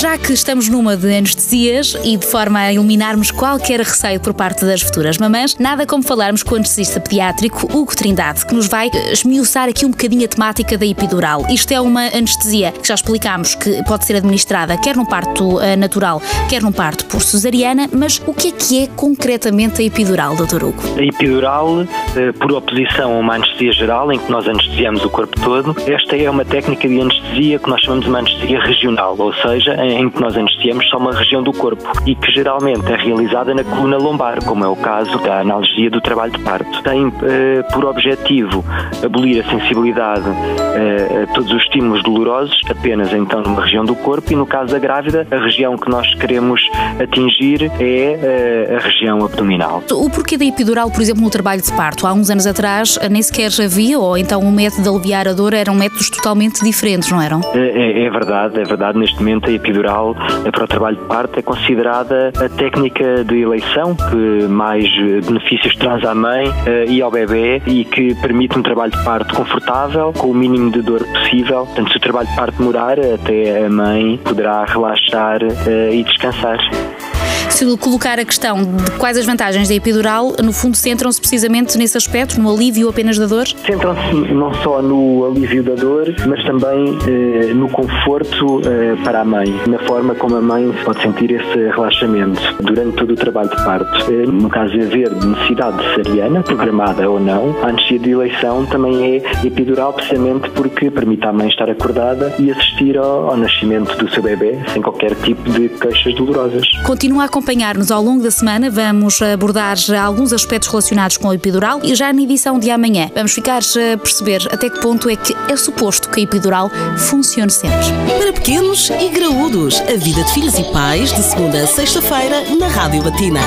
Já que estamos numa de anestesias e de forma a eliminarmos qualquer receio por parte das futuras mamãs, nada como falarmos com o anestesista pediátrico Hugo Trindade, que nos vai esmiuçar aqui um bocadinho a temática da epidural. Isto é uma anestesia que já explicámos que pode ser administrada quer num parto uh, natural, quer num parto por cesariana, mas o que é que é concretamente a epidural, Dr. Hugo? A epidural, uh, por oposição a uma anestesia geral, em que nós anestesiamos o corpo todo, esta é uma técnica de anestesia que nós chamamos de uma anestesia regional, ou seja, em que nós anestesiamos só uma região do corpo e que geralmente é realizada na coluna lombar, como é o caso da analgesia do trabalho de parto. Tem eh, por objetivo abolir a sensibilidade eh, a todos os estímulos dolorosos, apenas então numa região do corpo, e no caso da grávida, a região que nós queremos atingir é eh, a região abdominal. O porquê da epidural, por exemplo, no trabalho de parto? Há uns anos atrás nem sequer havia, ou então o método de aliviar a dor eram métodos totalmente diferentes, não eram? É, é verdade, é verdade. Neste momento a epidural epidural para o trabalho de parto é considerada a técnica de eleição que mais benefícios traz à mãe eh, e ao bebê e que permite um trabalho de parto confortável, com o mínimo de dor possível. Portanto, se o trabalho de parto demorar, até a mãe poderá relaxar eh, e descansar se colocar a questão de quais as vantagens da epidural, no fundo centram-se precisamente nesse aspecto, no alívio apenas da dor? Centram-se não só no alívio da dor, mas também eh, no conforto eh, para a mãe, na forma como a mãe pode sentir esse relaxamento durante todo o trabalho de parto. Eh, no caso de haver necessidade de cesariana, programada ou não, a anestesia de eleição também é epidural precisamente porque permite à mãe estar acordada e assistir ao, ao nascimento do seu bebê sem qualquer tipo de queixas dolorosas. Continua a acompanhar-nos ao longo da semana. Vamos abordar alguns aspectos relacionados com o epidural e já na edição de amanhã vamos ficar a perceber até que ponto é que é suposto que a epidural funcione sempre. Para pequenos e graúdos, a vida de filhos e pais de segunda a sexta-feira na Rádio Latina.